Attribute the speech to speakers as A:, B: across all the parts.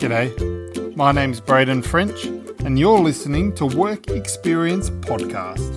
A: G'day, my name's Braden French, and you're listening to Work Experience Podcast.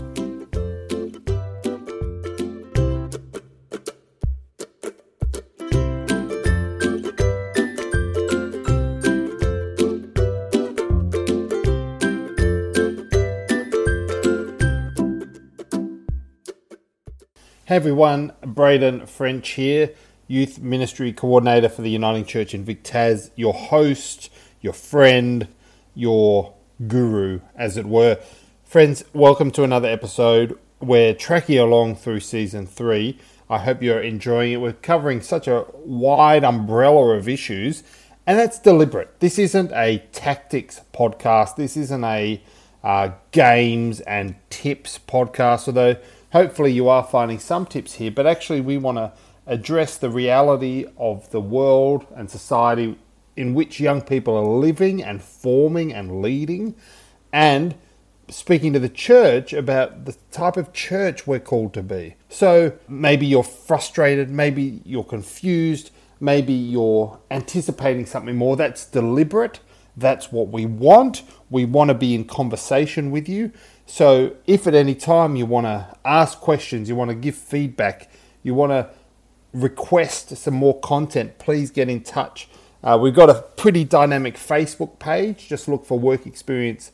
A: Hey everyone, Braden French here youth ministry coordinator for the Uniting Church in Vic your host, your friend, your guru, as it were. Friends, welcome to another episode. We're tracking along through season three. I hope you're enjoying it. We're covering such a wide umbrella of issues, and that's deliberate. This isn't a tactics podcast, this isn't a uh, games and tips podcast, although hopefully you are finding some tips here, but actually, we want to address the reality of the world and society in which young people are living and forming and leading, and speaking to the church about the type of church we're called to be. So maybe you're frustrated, maybe you're confused, maybe you're anticipating something more. That's deliberate. That's what we want. We want to be in conversation with you. So if at any time you want to ask questions, you want to give feedback, you want to request some more content, please get in touch. Uh, we've got a pretty dynamic Facebook page. Just look for Work Experience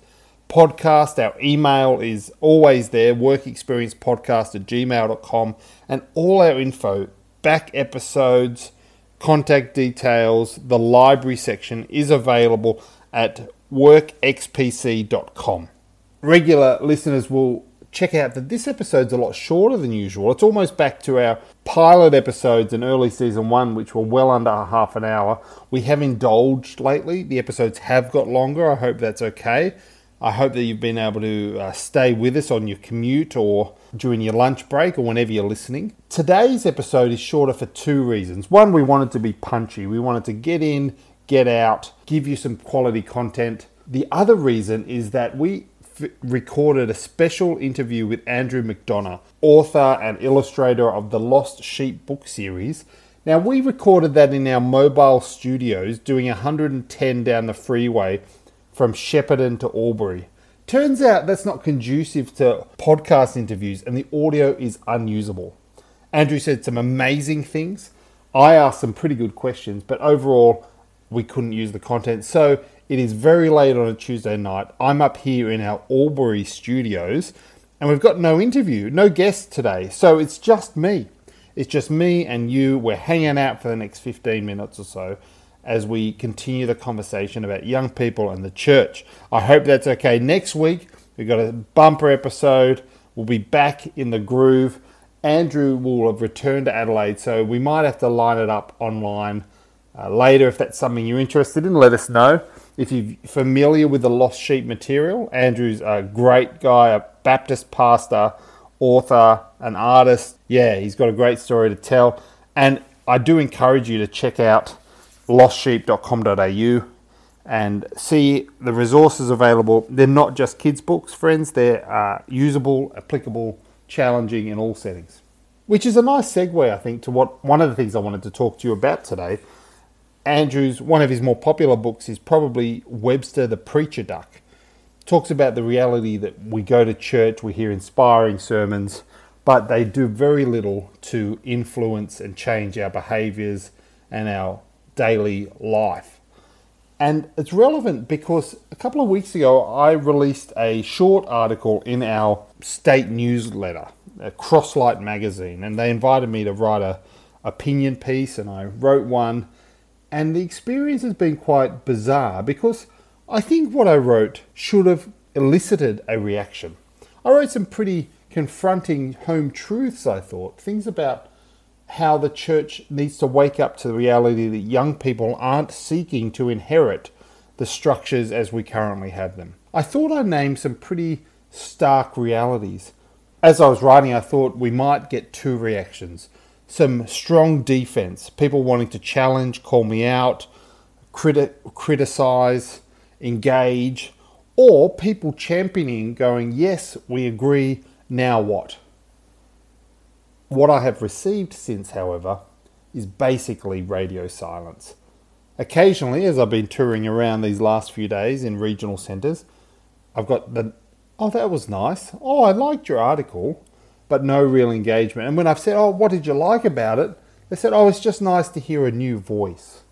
A: Podcast. Our email is always there workexperiencepodcast at gmail.com. And all our info, back episodes, contact details, the library section is available at workxpc.com. Regular listeners will check out that this episode's a lot shorter than usual. It's almost back to our pilot episodes in early season one, which were well under half an hour. We have indulged lately. The episodes have got longer. I hope that's okay. I hope that you've been able to uh, stay with us on your commute or during your lunch break or whenever you're listening. Today's episode is shorter for two reasons. One, we wanted to be punchy, we wanted to get in, get out, give you some quality content. The other reason is that we recorded a special interview with Andrew McDonough, author and illustrator of the Lost Sheep book series. Now, we recorded that in our mobile studios doing 110 down the freeway from Shepparton to Albury. Turns out that's not conducive to podcast interviews and the audio is unusable. Andrew said some amazing things. I asked some pretty good questions, but overall, we couldn't use the content. So it is very late on a Tuesday night. I'm up here in our Albury studios and we've got no interview, no guest today. So it's just me. It's just me and you. We're hanging out for the next 15 minutes or so as we continue the conversation about young people and the church. I hope that's okay. Next week, we've got a bumper episode. We'll be back in the groove. Andrew will have returned to Adelaide, so we might have to line it up online uh, later if that's something you're interested in. Let us know. If you're familiar with the Lost Sheep material, Andrew's a great guy, a Baptist pastor, author, an artist. Yeah, he's got a great story to tell. And I do encourage you to check out lostsheep.com.au and see the resources available. They're not just kids' books, friends, they're uh, usable, applicable, challenging in all settings. Which is a nice segue, I think, to what one of the things I wanted to talk to you about today Andrews, one of his more popular books is probably Webster the Preacher Duck. Talks about the reality that we go to church, we hear inspiring sermons, but they do very little to influence and change our behaviors and our daily life. And it's relevant because a couple of weeks ago I released a short article in our state newsletter, Crosslight magazine, and they invited me to write a opinion piece and I wrote one and the experience has been quite bizarre because I think what I wrote should have elicited a reaction. I wrote some pretty confronting home truths, I thought, things about how the church needs to wake up to the reality that young people aren't seeking to inherit the structures as we currently have them. I thought I named some pretty stark realities. As I was writing, I thought we might get two reactions some strong defense, people wanting to challenge, call me out, criti- criticize, engage, or people championing, going, Yes, we agree, now what? What I have received since, however, is basically radio silence. Occasionally, as I've been touring around these last few days in regional centres, I've got the, oh, that was nice. Oh, I liked your article, but no real engagement. And when I've said, oh, what did you like about it? They said, oh, it's just nice to hear a new voice.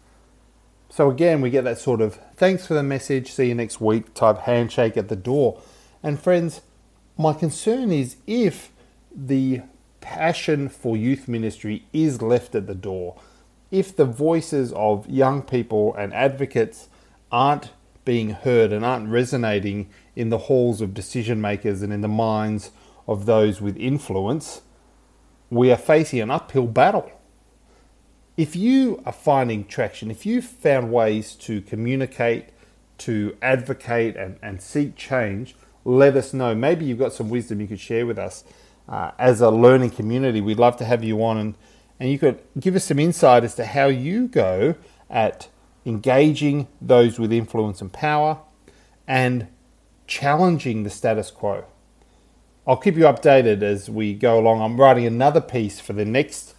A: So again, we get that sort of thanks for the message, see you next week type handshake at the door. And friends, my concern is if the passion for youth ministry is left at the door, if the voices of young people and advocates aren't being heard and aren't resonating in the halls of decision makers and in the minds of those with influence, we are facing an uphill battle. If you are finding traction, if you've found ways to communicate, to advocate, and, and seek change, let us know. Maybe you've got some wisdom you could share with us. Uh, as a learning community, we'd love to have you on and and you could give us some insight as to how you go at engaging those with influence and power and challenging the status quo. I'll keep you updated as we go along. I'm writing another piece for the next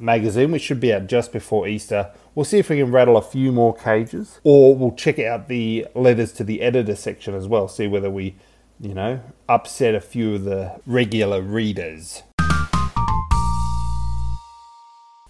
A: magazine, which should be out just before Easter. We'll see if we can rattle a few more cages, or we'll check out the letters to the editor section as well, see whether we, you know, upset a few of the regular readers.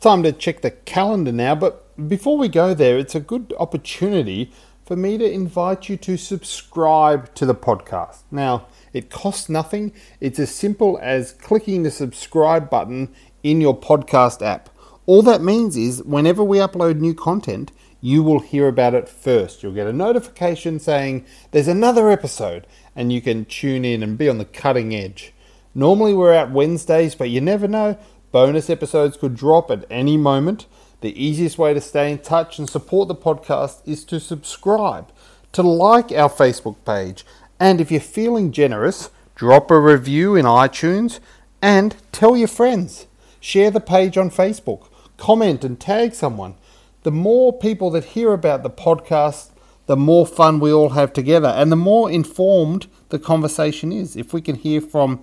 A: Time to check the calendar now, but before we go there, it's a good opportunity for me to invite you to subscribe to the podcast. Now, it costs nothing, it's as simple as clicking the subscribe button in your podcast app. All that means is whenever we upload new content, you will hear about it first. You'll get a notification saying there's another episode, and you can tune in and be on the cutting edge. Normally, we're out Wednesdays, but you never know. Bonus episodes could drop at any moment. The easiest way to stay in touch and support the podcast is to subscribe, to like our Facebook page, and if you're feeling generous, drop a review in iTunes and tell your friends. Share the page on Facebook, comment and tag someone. The more people that hear about the podcast, the more fun we all have together and the more informed the conversation is. If we can hear from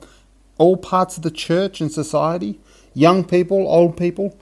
A: all parts of the church and society, young people, old people,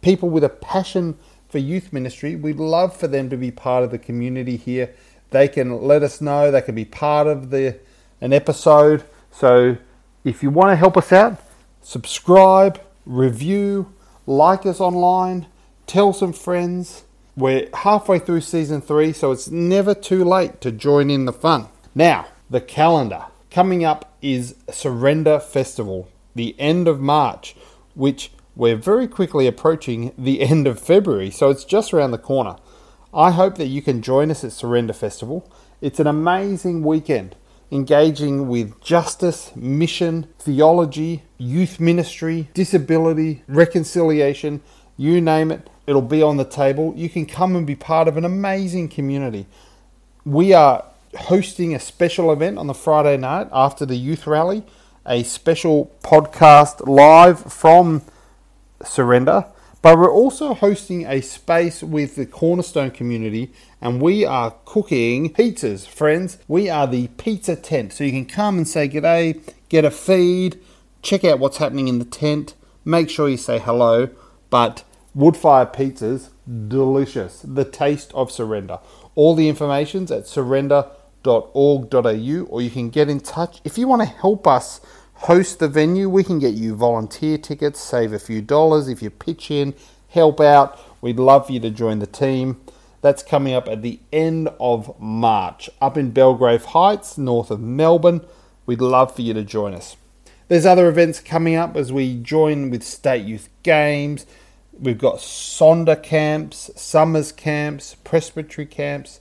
A: people with a passion for youth ministry. We'd love for them to be part of the community here. They can let us know, they can be part of the an episode. So if you want to help us out, subscribe, review, like us online, tell some friends. We're halfway through season three, so it's never too late to join in the fun. Now, the calendar. Coming up is Surrender Festival, the end of March which we're very quickly approaching the end of February, so it's just around the corner. I hope that you can join us at Surrender Festival. It's an amazing weekend engaging with justice, mission, theology, youth ministry, disability, reconciliation, you name it, it'll be on the table. You can come and be part of an amazing community. We are hosting a special event on the Friday night after the youth rally a special podcast live from Surrender, but we're also hosting a space with the Cornerstone community and we are cooking pizzas, friends. We are the pizza tent. So you can come and say g'day, get a feed, check out what's happening in the tent, make sure you say hello. But Woodfire Pizzas, delicious. The taste of surrender. All the information's at surrender.org.au or you can get in touch if you want to help us host the venue. We can get you volunteer tickets, save a few dollars if you pitch in, help out. We'd love for you to join the team. That's coming up at the end of March up in Belgrave Heights, north of Melbourne. We'd love for you to join us. There's other events coming up as we join with state youth games. We've got Sonder camps, summers camps, presbytery camps,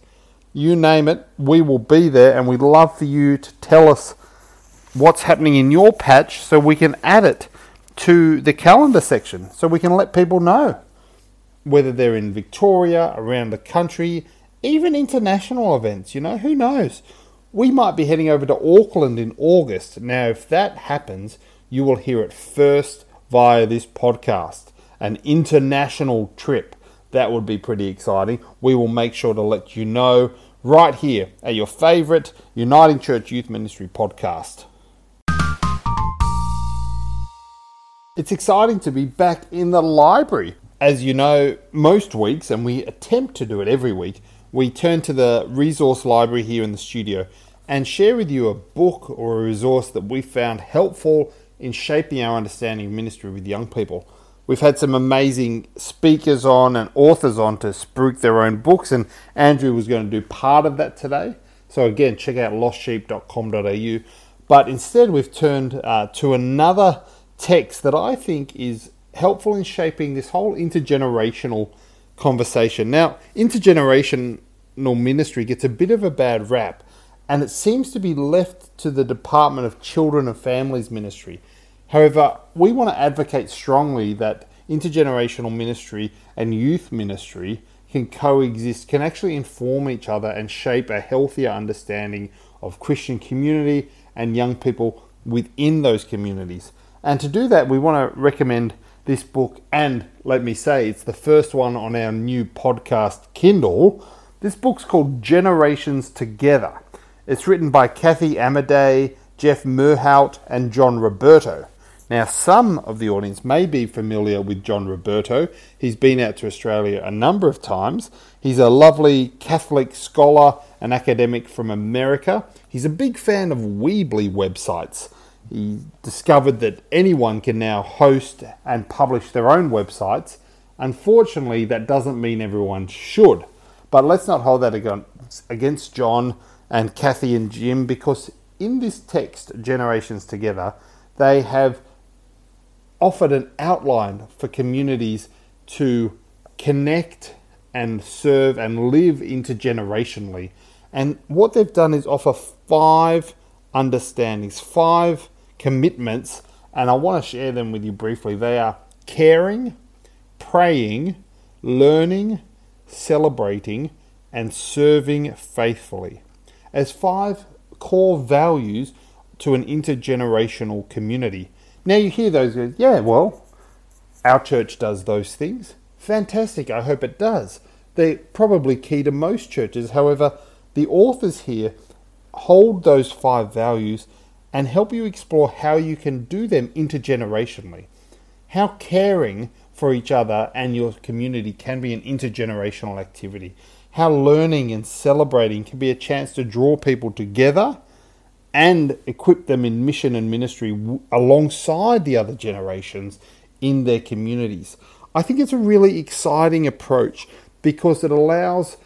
A: you name it. We will be there and we'd love for you to tell us what's happening in your patch so we can add it to the calendar section so we can let people know whether they're in Victoria, around the country, even international events, you know, who knows? We might be heading over to Auckland in August. Now, if that happens, you will hear it first via this podcast. An international trip. That would be pretty exciting. We will make sure to let you know right here at your favourite Uniting Church Youth Ministry podcast. It's exciting to be back in the library. as you know, most weeks, and we attempt to do it every week, we turn to the resource library here in the studio and share with you a book or a resource that we found helpful in shaping our understanding of ministry with young people. We've had some amazing speakers on and authors on to spruik their own books, and Andrew was going to do part of that today. So, again, check out lostsheep.com.au. But instead, we've turned uh, to another text that I think is helpful in shaping this whole intergenerational conversation. Now, intergenerational ministry gets a bit of a bad rap, and it seems to be left to the Department of Children and Families Ministry. However, we want to advocate strongly that intergenerational ministry and youth ministry can coexist, can actually inform each other and shape a healthier understanding of Christian community and young people within those communities. And to do that, we want to recommend this book, and let me say, it's the first one on our new podcast, Kindle. This book's called Generations Together. It's written by Kathy Amidei, Jeff Merhaut, and John Roberto. Now, some of the audience may be familiar with John Roberto. He's been out to Australia a number of times. He's a lovely Catholic scholar and academic from America. He's a big fan of Weebly websites. He discovered that anyone can now host and publish their own websites. Unfortunately, that doesn't mean everyone should. But let's not hold that against John and Kathy and Jim because in this text, Generations Together, they have offered an outline for communities to connect and serve and live intergenerationally. And what they've done is offer five understandings, five commitments, and I want to share them with you briefly. They are caring, praying, learning, celebrating, and serving faithfully as five core values to an intergenerational community. Now you hear those yeah, well, our church does those things. Fantastic, I hope it does. They're probably key to most churches. However, the authors here hold those five values and help you explore how you can do them intergenerationally. How caring for each other and your community can be an intergenerational activity. How learning and celebrating can be a chance to draw people together and equip them in mission and ministry w- alongside the other generations in their communities. I think it's a really exciting approach because it allows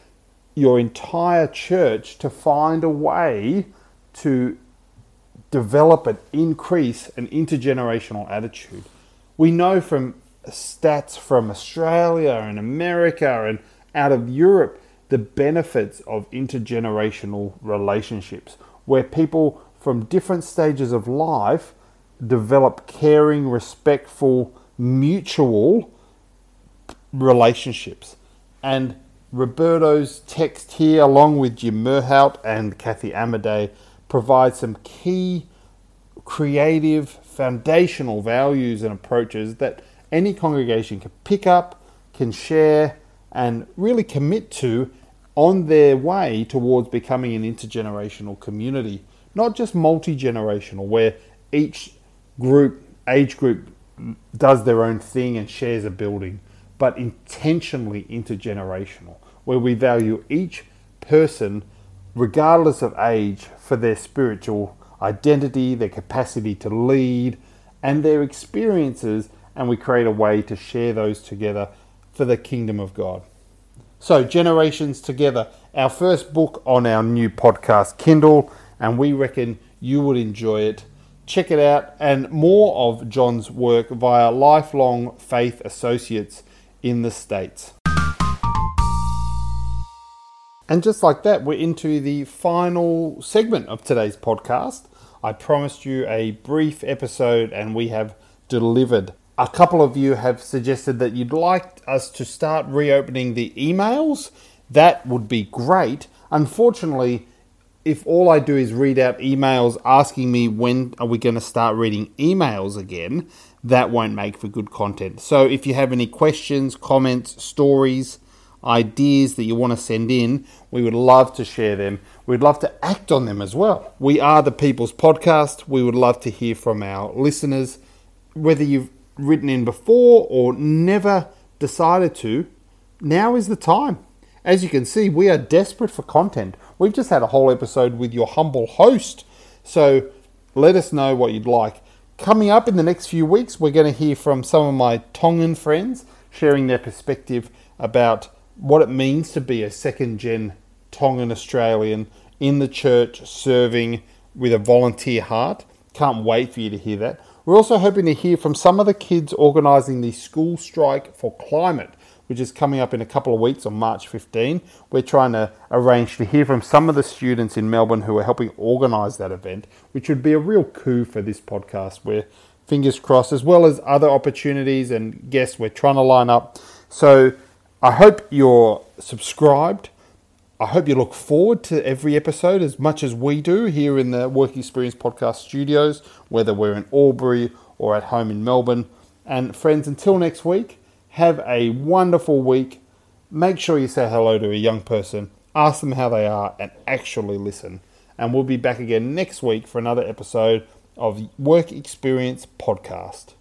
A: your entire church to find a way to develop and increase an intergenerational attitude. We know from stats from Australia and America and out of Europe the benefits of intergenerational relationships where people from different stages of life develop caring, respectful, mutual relationships. And Roberto's text here, along with Jim Merhaut and Kathy Amidei, provides some key creative, foundational values and approaches that any congregation can pick up, can share, and really commit to on their way towards becoming an intergenerational community, not just multi generational, where each group, age group, does their own thing and shares a building, but intentionally intergenerational, where we value each person, regardless of age, for their spiritual identity, their capacity to lead, and their experiences, and we create a way to share those together for the kingdom of God. So, Generations Together, our first book on our new podcast, Kindle, and we reckon you would enjoy it. Check it out, and more of John's work via Lifelong Faith Associates in the States. And just like that, we're into the final segment of today's podcast. I promised you a brief episode, and we have delivered a couple of you have suggested that you'd like us to start reopening the emails. That would be great. Unfortunately, if all I do is read out emails asking me when are we going to start reading emails again, that won't make for good content. So if you have any questions, comments, stories, ideas that you want to send in, we would love to share them. We'd love to act on them as well. We are the People's Podcast. We would love to hear from our listeners. Whether you've written in before or never decided to, now is the time. As you can see, we are desperate for content. We've just had a whole episode with your humble host. So let us know what you'd like. Coming up in the next few weeks, we're going to hear from some of my Tongan friends sharing their perspective about what it means to be a second gen Tongan Australian in the church serving with a volunteer heart. Can't wait for you to hear that. We're also hoping to hear from some of the kids organising the School Strike for Climate, which is coming up in a couple of weeks on March 15. We're trying to arrange to hear from some of the students in Melbourne who are helping organise that event, which would be a real coup for this podcast. We're fingers crossed, as well as other opportunities and guests we're trying to line up. So I hope you're subscribed. I hope you look forward to every episode as much as we do here in the Work Experience Podcast studios, whether we're in Albury or at home in Melbourne. And friends, until next week, have a wonderful week. Make sure you say hello to a young person, ask them how they are, and actually listen. And we'll be back again next week for another episode of Work Experience Podcast.